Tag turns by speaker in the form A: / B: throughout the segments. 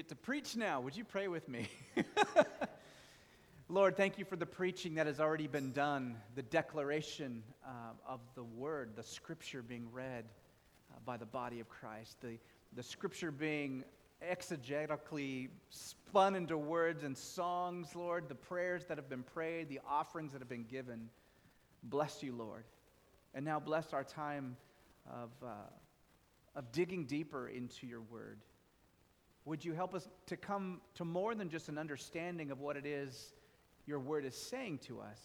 A: get to preach now. Would you pray with me? Lord, thank you for the preaching that has already been done, the declaration uh, of the word, the scripture being read uh, by the body of Christ, the, the scripture being exegetically spun into words and songs, Lord, the prayers that have been prayed, the offerings that have been given. Bless you, Lord. And now bless our time of, uh, of digging deeper into your word. Would you help us to come to more than just an understanding of what it is your word is saying to us?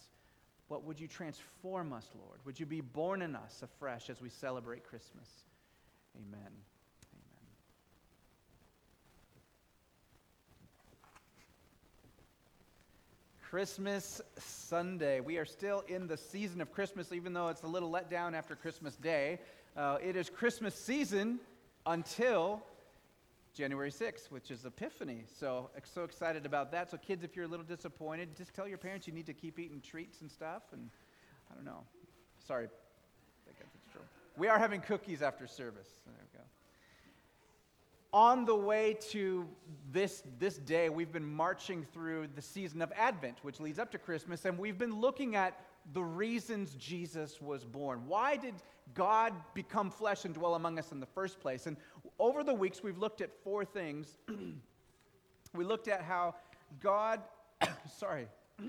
A: But would you transform us, Lord? Would you be born in us afresh as we celebrate Christmas? Amen. Amen. Christmas Sunday. We are still in the season of Christmas, even though it's a little let down after Christmas Day. Uh, it is Christmas season until January 6th, which is Epiphany. So, so excited about that. So, kids, if you're a little disappointed, just tell your parents you need to keep eating treats and stuff. And I don't know. Sorry. We are having cookies after service. There we go. On the way to this, this day, we've been marching through the season of Advent, which leads up to Christmas, and we've been looking at the reasons Jesus was born. Why did God become flesh and dwell among us in the first place? And over the weeks, we've looked at four things. we looked at how God, sorry,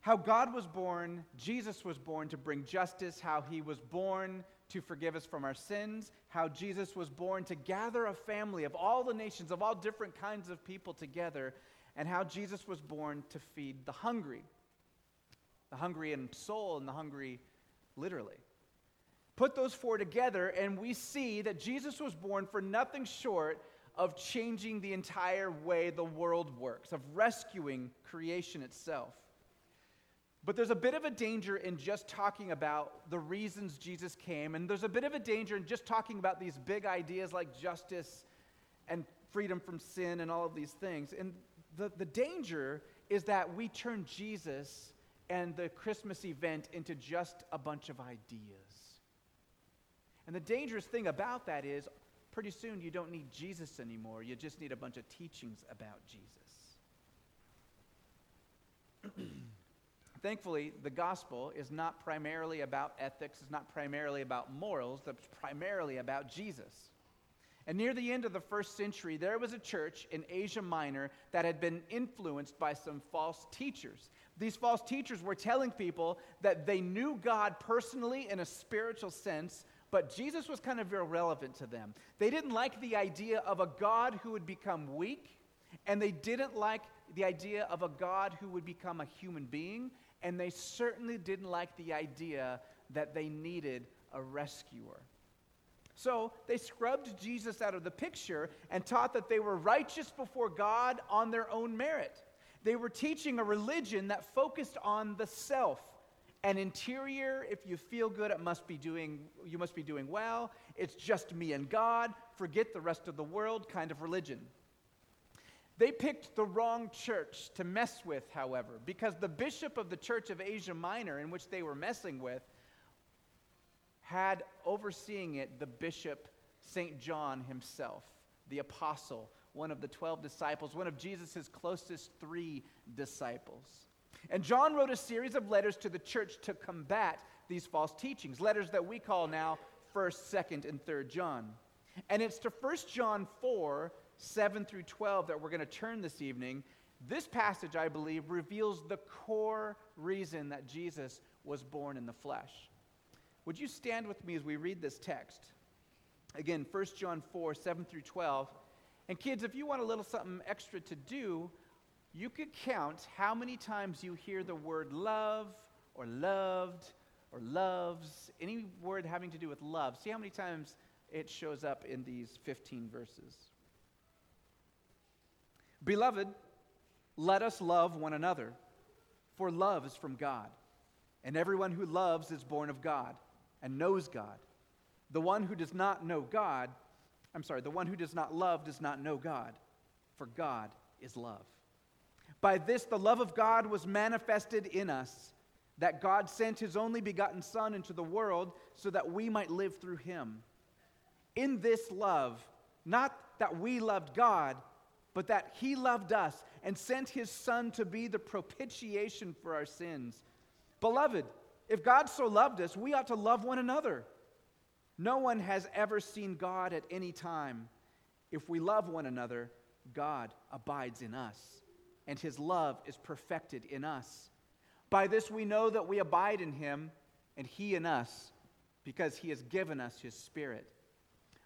A: how God was born, Jesus was born to bring justice, how he was born to forgive us from our sins, how Jesus was born to gather a family of all the nations, of all different kinds of people together, and how Jesus was born to feed the hungry the hungry in soul and the hungry literally. Put those four together, and we see that Jesus was born for nothing short of changing the entire way the world works, of rescuing creation itself. But there's a bit of a danger in just talking about the reasons Jesus came, and there's a bit of a danger in just talking about these big ideas like justice and freedom from sin and all of these things. And the, the danger is that we turn Jesus and the Christmas event into just a bunch of ideas. And the dangerous thing about that is, pretty soon you don't need Jesus anymore. You just need a bunch of teachings about Jesus. Thankfully, the gospel is not primarily about ethics, it's not primarily about morals, it's primarily about Jesus. And near the end of the first century, there was a church in Asia Minor that had been influenced by some false teachers. These false teachers were telling people that they knew God personally in a spiritual sense, but Jesus was kind of irrelevant to them. They didn't like the idea of a God who would become weak, and they didn't like the idea of a God who would become a human being, and they certainly didn't like the idea that they needed a rescuer. So they scrubbed Jesus out of the picture and taught that they were righteous before God on their own merit. They were teaching a religion that focused on the self. An interior, if you feel good, it must be doing, you must be doing well. It's just me and God. Forget the rest of the world kind of religion. They picked the wrong church to mess with, however, because the bishop of the church of Asia Minor, in which they were messing with, had overseeing it the bishop St. John himself, the apostle one of the 12 disciples, one of Jesus' closest three disciples. And John wrote a series of letters to the church to combat these false teachings, letters that we call now 1st, 2nd, and 3rd John. And it's to 1 John 4, 7 through 12 that we're going to turn this evening. This passage, I believe, reveals the core reason that Jesus was born in the flesh. Would you stand with me as we read this text? Again, 1 John 4, 7 through 12. And kids, if you want a little something extra to do, you could count how many times you hear the word love or loved or loves, any word having to do with love. See how many times it shows up in these 15 verses. Beloved, let us love one another, for love is from God. And everyone who loves is born of God and knows God. The one who does not know God I'm sorry, the one who does not love does not know God, for God is love. By this, the love of God was manifested in us, that God sent his only begotten Son into the world so that we might live through him. In this love, not that we loved God, but that He loved us and sent His Son to be the propitiation for our sins. Beloved, if God so loved us, we ought to love one another. No one has ever seen God at any time. If we love one another, God abides in us, and His love is perfected in us. By this we know that we abide in Him, and He in us, because He has given us His Spirit.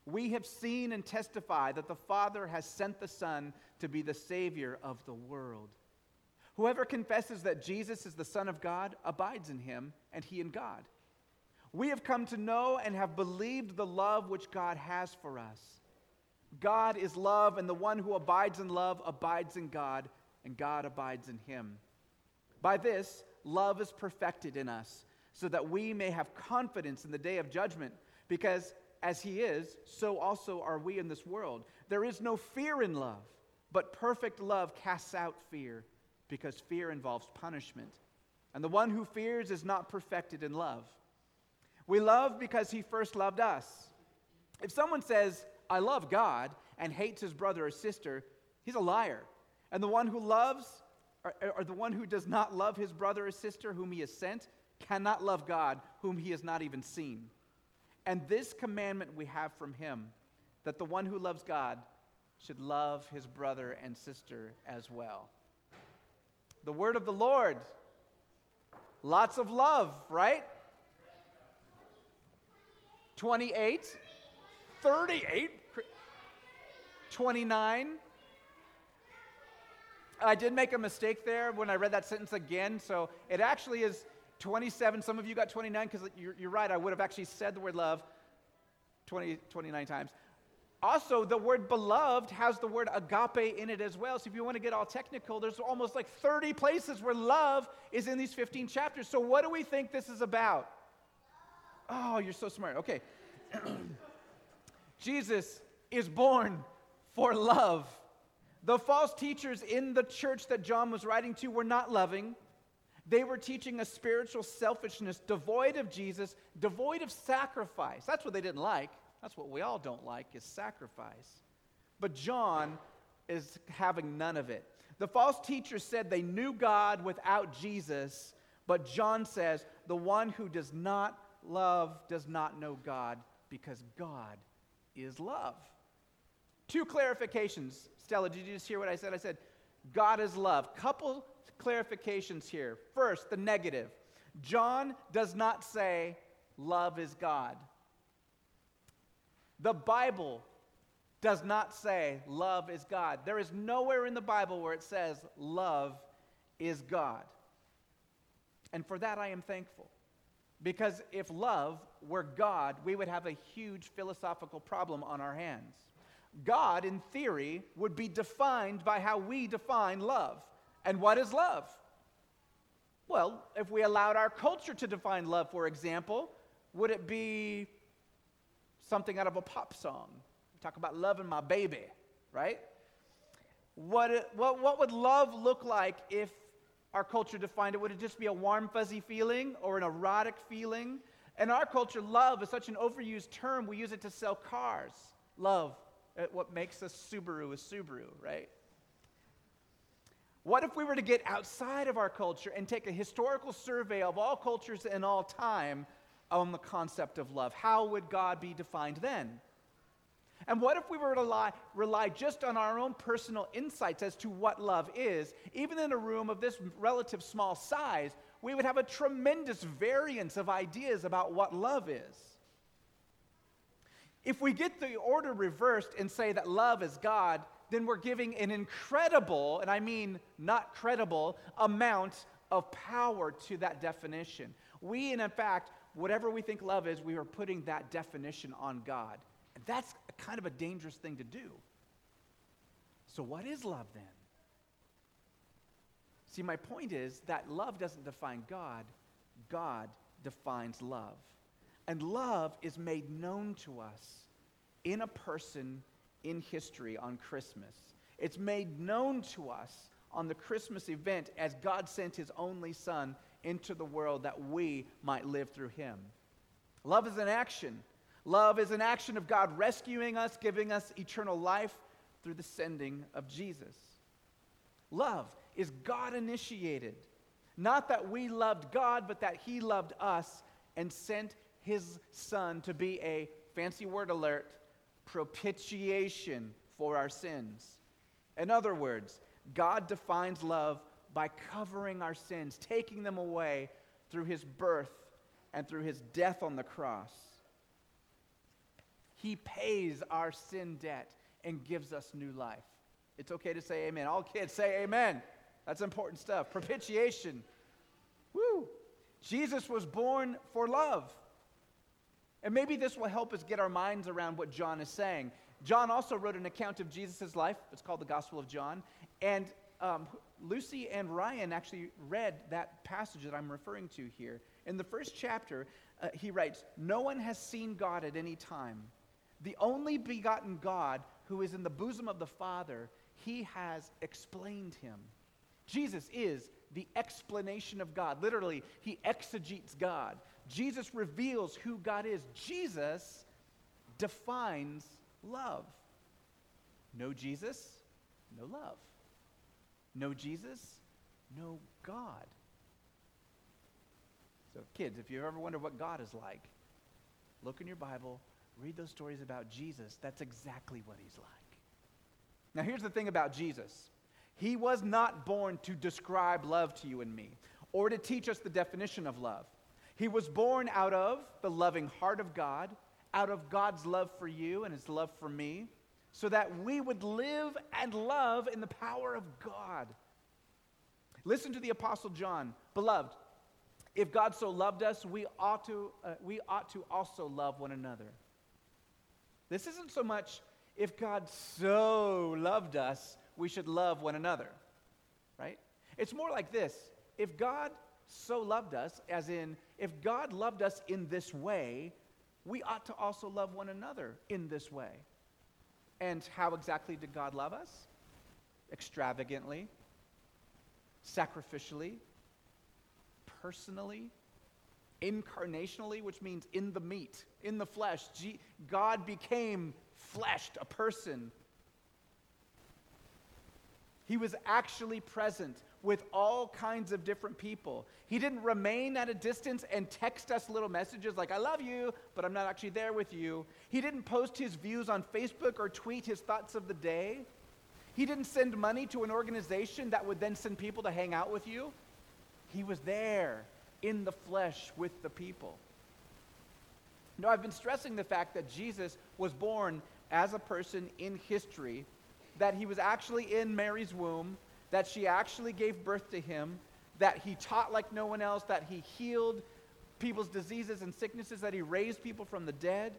A: We have seen and testify that the Father has sent the Son to be the Savior of the world. Whoever confesses that Jesus is the Son of God abides in him, and he in God. We have come to know and have believed the love which God has for us. God is love, and the one who abides in love abides in God, and God abides in him. By this, love is perfected in us, so that we may have confidence in the day of judgment, because as he is, so also are we in this world. There is no fear in love, but perfect love casts out fear, because fear involves punishment. And the one who fears is not perfected in love. We love because he first loved us. If someone says, I love God, and hates his brother or sister, he's a liar. And the one who loves, or, or, the one who does not love his brother or sister whom he has sent, cannot love God, whom he has not even seen. And this commandment we have from him that the one who loves God should love his brother and sister as well. The word of the Lord. Lots of love, right? 28, 38, 29. I did make a mistake there when I read that sentence again, so it actually is 27. Some of you got 29 because you're, you're, right. I would have actually said the word love 20, 29 times. Also, the word beloved has the word agape in it as well. So if you want to get all technical, there's almost like 30 places where love is in these 15 chapters. So what do we think this is about? Oh, you're so smart. Okay. Jesus is born for love. The false teachers in the church that John was writing to were not loving. They were teaching a spiritual selfishness devoid of Jesus, devoid of sacrifice. That's what they didn't like. That's what we all don't like is sacrifice. But John is having none of it. The false teachers said they knew God without Jesus, but John says the one who does not love does not know God because God is love. Two clarifications. Stella, did you just hear what I said? I said, God is love. Couple clarifications here. First, the negative. John does not say, love is God. The Bible does not say, love is God. There is nowhere in the Bible where it says, love is God. And for that, I am thankful. Because if love were God, we would have a huge philosophical problem on our hands. God, in theory, would be defined by how we define love. And what is love? Well, if we allowed our culture to define love, for example, would it be something out of a pop song? Talk about loving my baby, right? What, what, what would love look like if our culture defined it? Would it just be a warm, fuzzy feeling or an erotic feeling? In our culture, love is such an overused term, we use it to sell cars. Love, what makes a Subaru a Subaru, right? What if we were to get outside of our culture and take a historical survey of all cultures in all time on the concept of love? How would God be defined then? And what if we were to rely, rely just on our own personal insights as to what love is? Even in a room of this relative small size, we would have a tremendous variance of ideas about what love is. If we get the order reversed and say that love is God, then we're giving an incredible, and I mean not credible, amount of power to that definition. We, in fact, whatever we think love is, we are putting that definition on God. And that's kind of a dangerous thing to do. So, what is love then? See, my point is that love doesn't define God, God defines love. And love is made known to us in a person in history on Christmas. It's made known to us on the Christmas event as God sent his only Son into the world that we might live through him. Love is an action. Love is an action of God rescuing us, giving us eternal life, through the sending of Jesus. Love is God initiated. Not that we loved God, but that He loved us and sent His Son to be a fancy word alert propitiation for our sins. In other words, God defines love by covering our sins, taking them away through His birth and through His death on the cross. He pays our sin debt and gives us new life. It's okay to say amen. All kids say amen. That's important stuff. Propitiation. Woo! Jesus was born for love. And maybe this will help us get our minds around what John is saying. John also wrote an account of Jesus' life. It's called the Gospel of John. And um, Lucy and Ryan actually read that passage that I'm referring to here. In the first chapter, uh, he writes No one has seen God at any time. The only begotten God who is in the bosom of the Father, he has explained him. Jesus is the explanation of God. Literally, he exegetes God. Jesus reveals who God is. Jesus defines love. No Jesus, no love. No Jesus, no God. So, kids, if you ever wonder what God is like, look in your Bible, read those stories about Jesus. That's exactly what he's like. Now, here's the thing about Jesus He was not born to describe love to you and me or to teach us the definition of love. He was born out of the loving heart of God, out of God's love for you and his love for me, so that we would live and love in the power of God. Listen to the Apostle John. Beloved, if God so loved us, we ought to, uh, we ought to also love one another. This isn't so much if God so loved us, we should love one another, right? It's more like this if God so loved us, as in, if God loved us in this way, we ought to also love one another in this way. And how exactly did God love us? Extravagantly, sacrificially, personally, incarnationally, which means in the meat, in the flesh. God became fleshed, a person. He was actually present with all kinds of different people. He didn't remain at a distance and text us little messages like, I love you, but I'm not actually there with you. He didn't post his views on Facebook or tweet his thoughts of the day. He didn't send money to an organization that would then send people to hang out with you. He was there in the flesh with the people. Now, I've been stressing the fact that Jesus was born as a person in history, that he was actually in Mary's womb, that she actually gave birth to him, that he taught like no one else, that he healed people's diseases and sicknesses, that he raised people from the dead.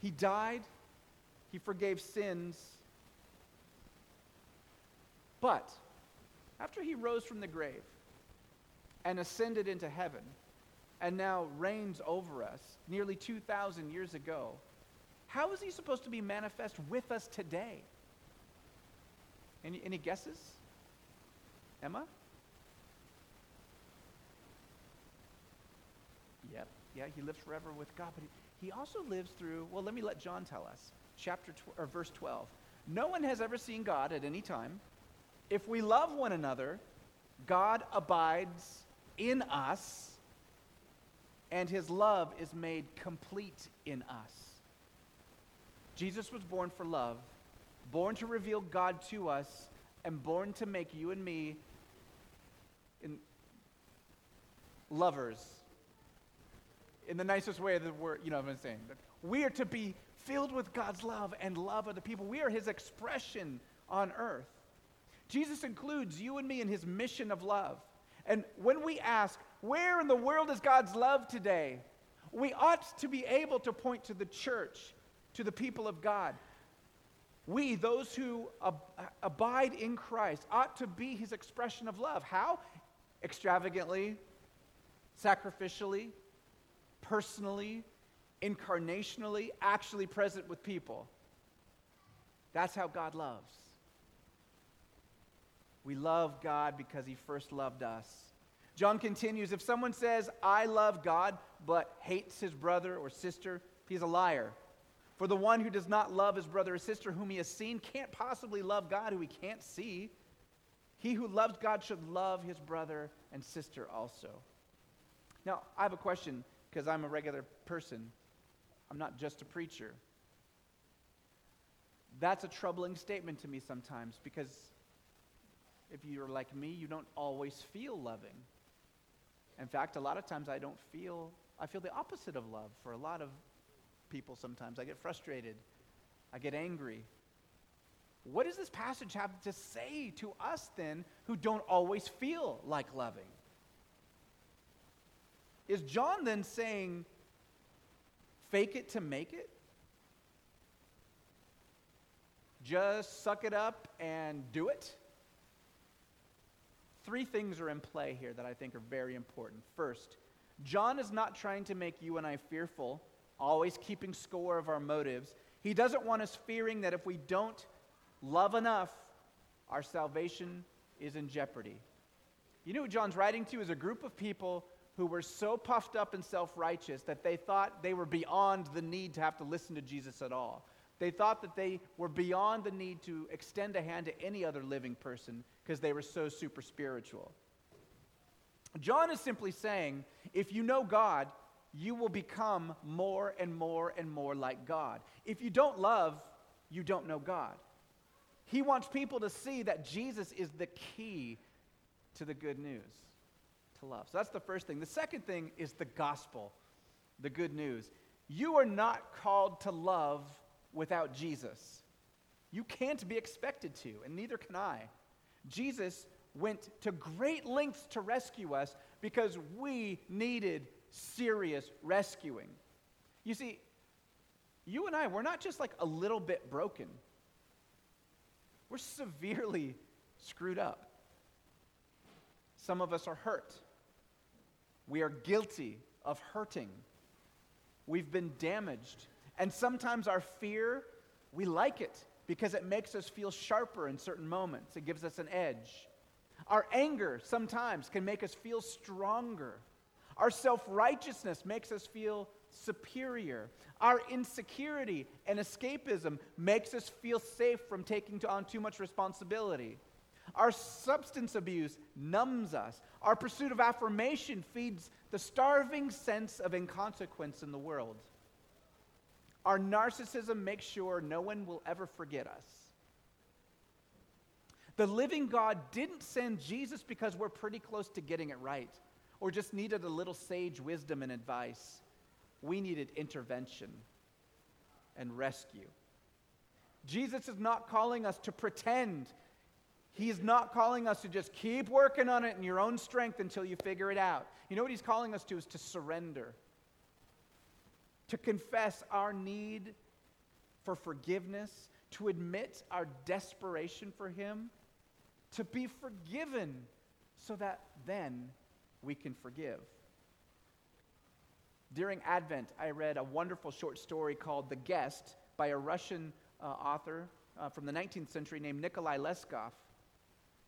A: He died, he forgave sins. But after he rose from the grave and ascended into heaven, and now reigns over us nearly 2,000 years ago, how is he supposed to be manifest with us today? Any, any guesses? Emma? Yep, yeah, he lives forever with God, but he, he also lives through, well, let me let John tell us. Chapter tw- or verse 12. No one has ever seen God at any time. If we love one another, God abides in us, and his love is made complete in us. Jesus was born for love, born to reveal God to us, and born to make you and me in lovers. In the nicest way that we're, you know what I'm saying. We are to be filled with God's love and love other people. We are his expression on earth. Jesus includes you and me in his mission of love. And when we ask, where in the world is God's love today? We ought to be able to point to the church to the people of God. We, those who ab- abide in Christ, ought to be his expression of love. How? Extravagantly, sacrificially, personally, incarnationally, actually present with people. That's how God loves. We love God because he first loved us. John continues if someone says, I love God, but hates his brother or sister, he's a liar. For the one who does not love his brother or sister whom he has seen can't possibly love God who he can't see. He who loves God should love his brother and sister also. Now, I have a question because I'm a regular person. I'm not just a preacher. That's a troubling statement to me sometimes because if you're like me, you don't always feel loving. In fact, a lot of times I don't feel, I feel the opposite of love for a lot of people sometimes. I get frustrated, I get angry. What does this passage have to say to us then who don't always feel like loving? Is John then saying, fake it to make it? Just suck it up and do it? Three things are in play here that I think are very important. First, John is not trying to make you and I fearful, always keeping score of our motives. He doesn't want us fearing that if we don't love enough, our salvation is in jeopardy. You know who John's writing to is a group of people who were so puffed up and self righteous that they thought they were beyond the need to have to listen to Jesus at all. They thought that they were beyond the need to extend a hand to any other living person because they were so super spiritual. John is simply saying if you know God, you will become more and more and more like God. If you don't love, you don't know God. He wants people to see that Jesus is the key to the good news, to love. So that's the first thing. The second thing is the gospel, the good news. You are not called to love without Jesus. You can't be expected to, and neither can I. Jesus went to great lengths to rescue us because we needed serious rescuing. You see, you and I, we're not just like a little bit broken, we're severely screwed up. Some of us are hurt. We are guilty of hurting. We've been damaged. And sometimes our fear, we like it because it makes us feel sharper in certain moments. It gives us an edge. Our anger sometimes can make us feel stronger. Our self righteousness makes us feel superior. Our insecurity and escapism makes us feel safe from taking on too much responsibility. Our substance abuse numbs us. Our pursuit of affirmation feeds the starving sense of inconsequence in the world. Our narcissism makes sure no one will ever forget us. The living God didn't send Jesus because we're pretty close to getting it right or just needed a little sage wisdom and advice. We needed intervention and rescue. Jesus is not calling us to pretend. He's not calling us to just keep working on it in your own strength until you figure it out. You know what he's calling us to is to surrender to confess our need for forgiveness, to admit our desperation for Him, to be forgiven so that then we can forgive. During Advent, I read a wonderful short story called The Guest by a Russian uh, author uh, from the 19th century named Nikolai Leskov.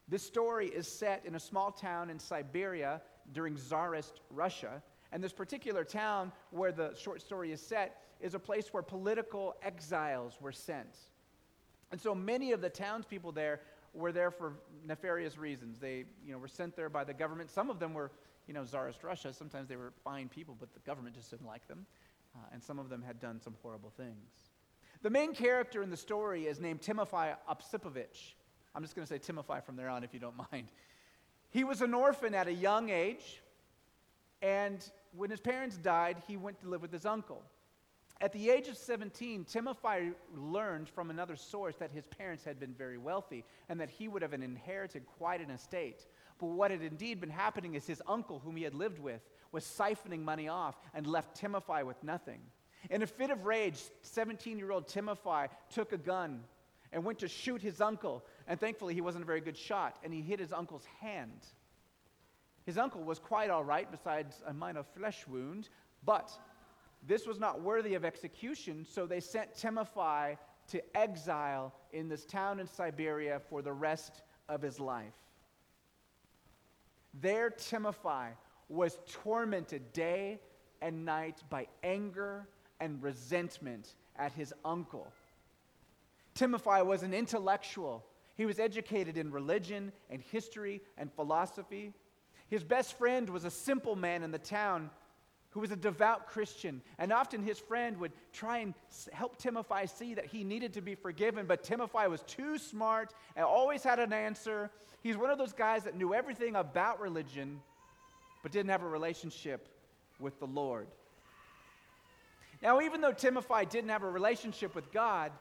A: This story is set in a small town in Siberia during Tsarist Russia, and this particular town where the short story is set is a place where political exiles were sent. And so many of the townspeople there were there for nefarious reasons. They you know, were sent there by the government. Some of them were you know, Tsarist Russia. Sometimes they were fine people, but the government just didn't like them. Uh, and some of them had done some horrible things. The main character in the story is named Timofey Osipovich. I'm just going to say Timofey from there on if you don't mind. He was an orphan at a young age, and when his parents died, he went to live with his uncle. At the age of 17, Timofey learned from another source that his parents had been very wealthy and that he would have inherited quite an estate. But what had indeed been happening is his uncle, whom he had lived with, was siphoning money off and left Timothy with nothing. In a fit of rage, 17 year old Timothy took a gun and went to shoot his uncle. And thankfully, he wasn't a very good shot, and he hit his uncle's hand. His uncle was quite all right, besides a minor flesh wound, but this was not worthy of execution, so they sent Timothy to exile in this town in Siberia for the rest of his life. There, Timothy was tormented day and night by anger and resentment at his uncle. Timothy was an intellectual. He was educated in religion and history and philosophy. His best friend was a simple man in the town who was a devout Christian. And often his friend would try and help Timothy see that he needed to be forgiven, but Timothy was too smart and always had an answer. He's one of those guys that knew everything about religion, but didn't have a relationship with the Lord. Now, even though Timothy didn't have a relationship with God,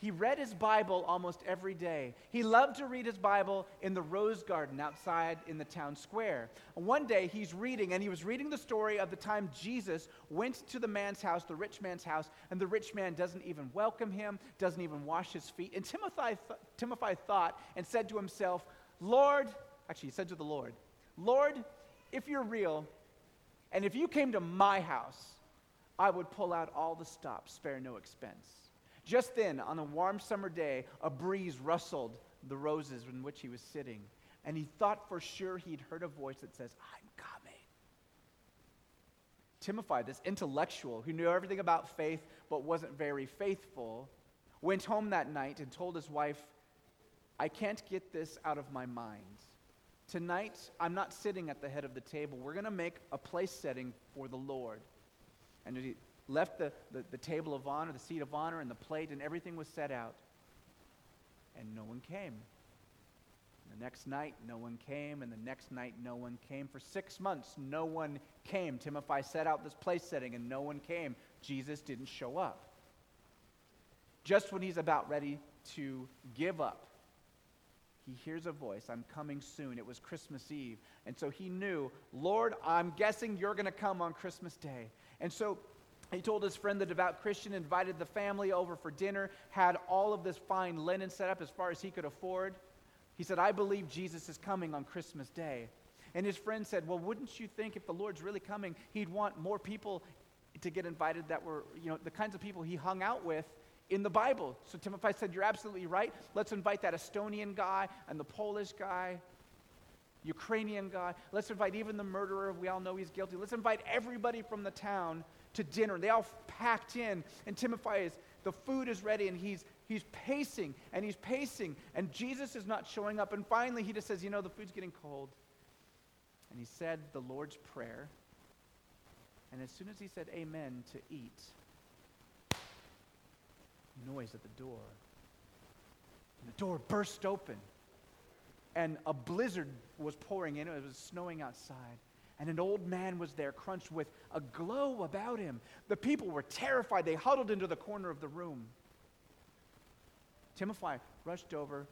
A: he read his Bible almost every day. He loved to read his Bible in the rose garden outside in the town square. One day he's reading, and he was reading the story of the time Jesus went to the man's house, the rich man's house, and the rich man doesn't even welcome him, doesn't even wash his feet. And Timothy, th- Timothy thought and said to himself, Lord, actually, he said to the Lord, Lord, if you're real, and if you came to my house, I would pull out all the stops, spare no expense. Just then, on a warm summer day, a breeze rustled the roses in which he was sitting, and he thought for sure he'd heard a voice that says, I'm coming. Timothy, this intellectual who knew everything about faith but wasn't very faithful, went home that night and told his wife, I can't get this out of my mind. Tonight, I'm not sitting at the head of the table. We're going to make a place setting for the Lord. And he left the, the, the, table of honor, the seat of honor, and the plate, and everything was set out. And no one came. The next night, no one came, and the next night, no one came. For six months, no one came. Timothy set out this place setting, and no one came. Jesus didn't show up. Just when he's about ready to give up, he hears a voice, I'm coming soon. It was Christmas Eve. And so he knew, Lord, I'm guessing you're going to come on Christmas Day. And so he told his friend, the devout Christian, invited the family over for dinner, had all of this fine linen set up as far as he could afford. He said, I believe Jesus is coming on Christmas Day. And his friend said, Well, wouldn't you think if the Lord's really coming, he'd want more people to get invited that were, you know, the kinds of people he hung out with in the Bible? So Timothy said, You're absolutely right. Let's invite that Estonian guy and the Polish guy, Ukrainian guy. Let's invite even the murderer. We all know he's guilty. Let's invite everybody from the town to dinner. They all packed in, and Timothy is, the food is ready, and he's, he's pacing, and he's pacing, and Jesus is not showing up. And finally, he just says, You know, the food's getting cold. And he said the Lord's Prayer. And as soon as he said amen to eat, noise at the door. And the door burst open. And a blizzard was pouring in. It was snowing outside and an old man was there, crunched with a glow about him. The people were terrified. They huddled into the corner of the room. Timothy rushed over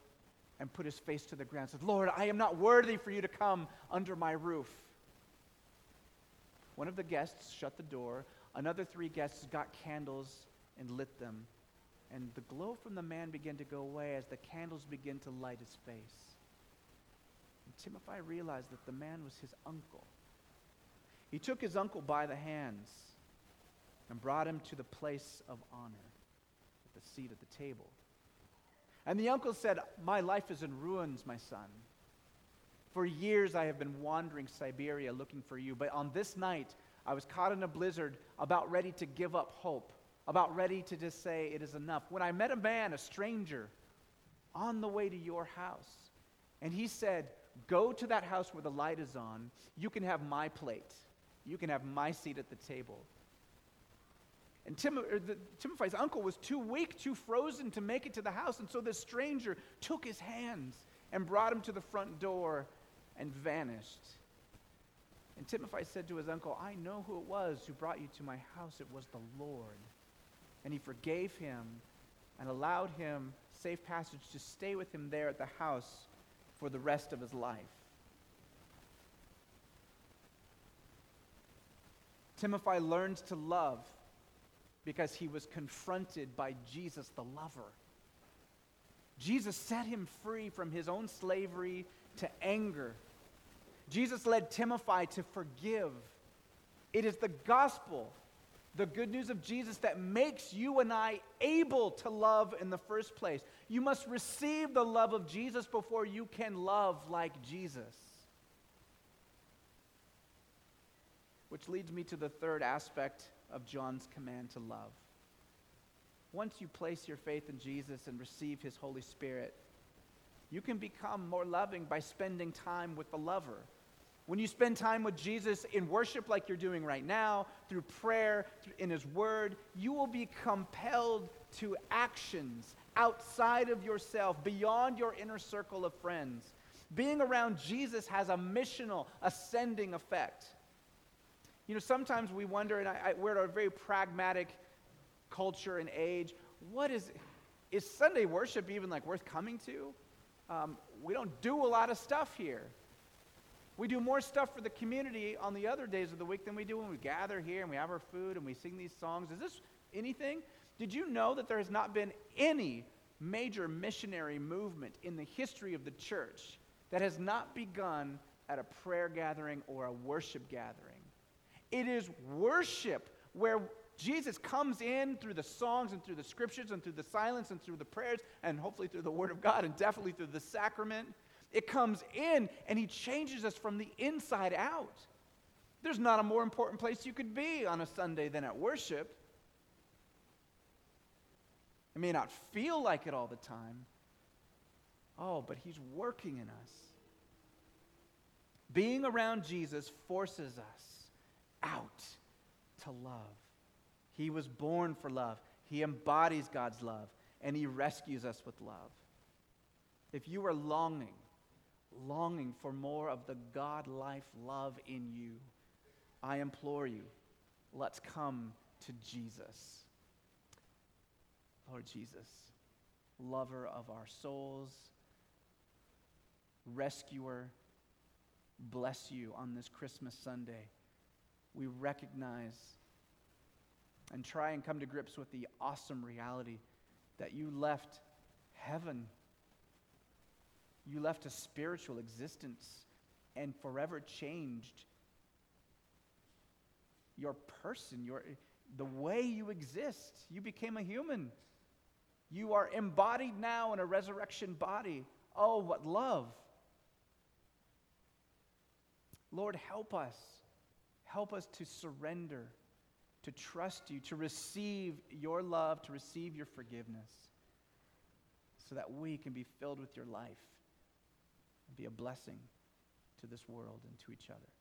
A: and put his face to the ground, and said, Lord, I am not worthy for you to come under my roof. One of the guests shut the door. Another three guests got candles and lit them. And the glow from the man began to go away as the candles began to light his face. And Timothy realized that the man was his uncle. He took his uncle by the hands and brought him to the place of honor at the seat at the table. And the uncle said, My life is in ruins, my son. For years I have been wandering Siberia looking for you, but on this night I was caught in a blizzard, about ready to give up hope, about ready to just say, It is enough. When I met a man, a stranger, on the way to your house, and he said, Go to that house where the light is on. You can have my plate. You can have my seat at the table. And Tim, uh, the, Timothy's uncle was too weak, too frozen to make it to the house. And so this stranger took his hands and brought him to the front door and vanished. And Timothy said to his uncle, I know who it was who brought you to my house. It was the Lord. And he forgave him and allowed him safe passage to stay with him there at the house for the rest of his life. Timothy learned to love because he was confronted by Jesus the lover. Jesus set him free from his own slavery to anger. Jesus led Timothy to forgive. It is the gospel, the good news of Jesus, that makes you and I able to love in the first place. You must receive the love of Jesus before you can love like Jesus. Which leads me to the third aspect of John's command to love. once you place your faith in Jesus and receive his Holy Spirit, you can become more loving by spending time with the lover. When you spend time with Jesus in worship, like you're doing right now, through prayer, in His Word, you will be compelled to actions outside of yourself, beyond your inner circle of friends. Being around Jesus has a missional, ascending effect. You know, sometimes we wonder, and I, I, we're at a very pragmatic culture and age. What is, is Sunday worship even like worth coming to? Um, we don't do a lot of stuff here. We do more stuff for the community on the other days of the week than we do when we gather here and we have our food and we sing these songs. Is this anything? Did you know that there has not been any major missionary movement in the history of the church that has not begun at a prayer gathering or a worship gathering? It is worship where Jesus comes in through the songs and through the scriptures and through the silence and through the prayers and hopefully through the Word of God and definitely through the sacrament. It comes in and He changes us from the inside out. There's not a more important place you could be on a Sunday than at worship. It may not feel like it all the time. Oh, but He's working in us. Being around Jesus forces us out to love. He was born for love, He embodies God's love, and He rescues us with love. If you are longing, longing for more of the God life love in you, I implore you, let's come to Jesus. Lord Jesus, lover of our souls, rescuer, bless you on this Christmas Sunday. We recognize and try and come to grips with the awesome reality that you left heaven. You left a spiritual existence and forever changed your person, your, the way you exist. You became a human. You are embodied now in a resurrection body. Oh, what love! Lord, help us. Help us to surrender, to trust you, to receive your love, to receive your forgiveness, so that we can be filled with your life and be a blessing to this world and to each other.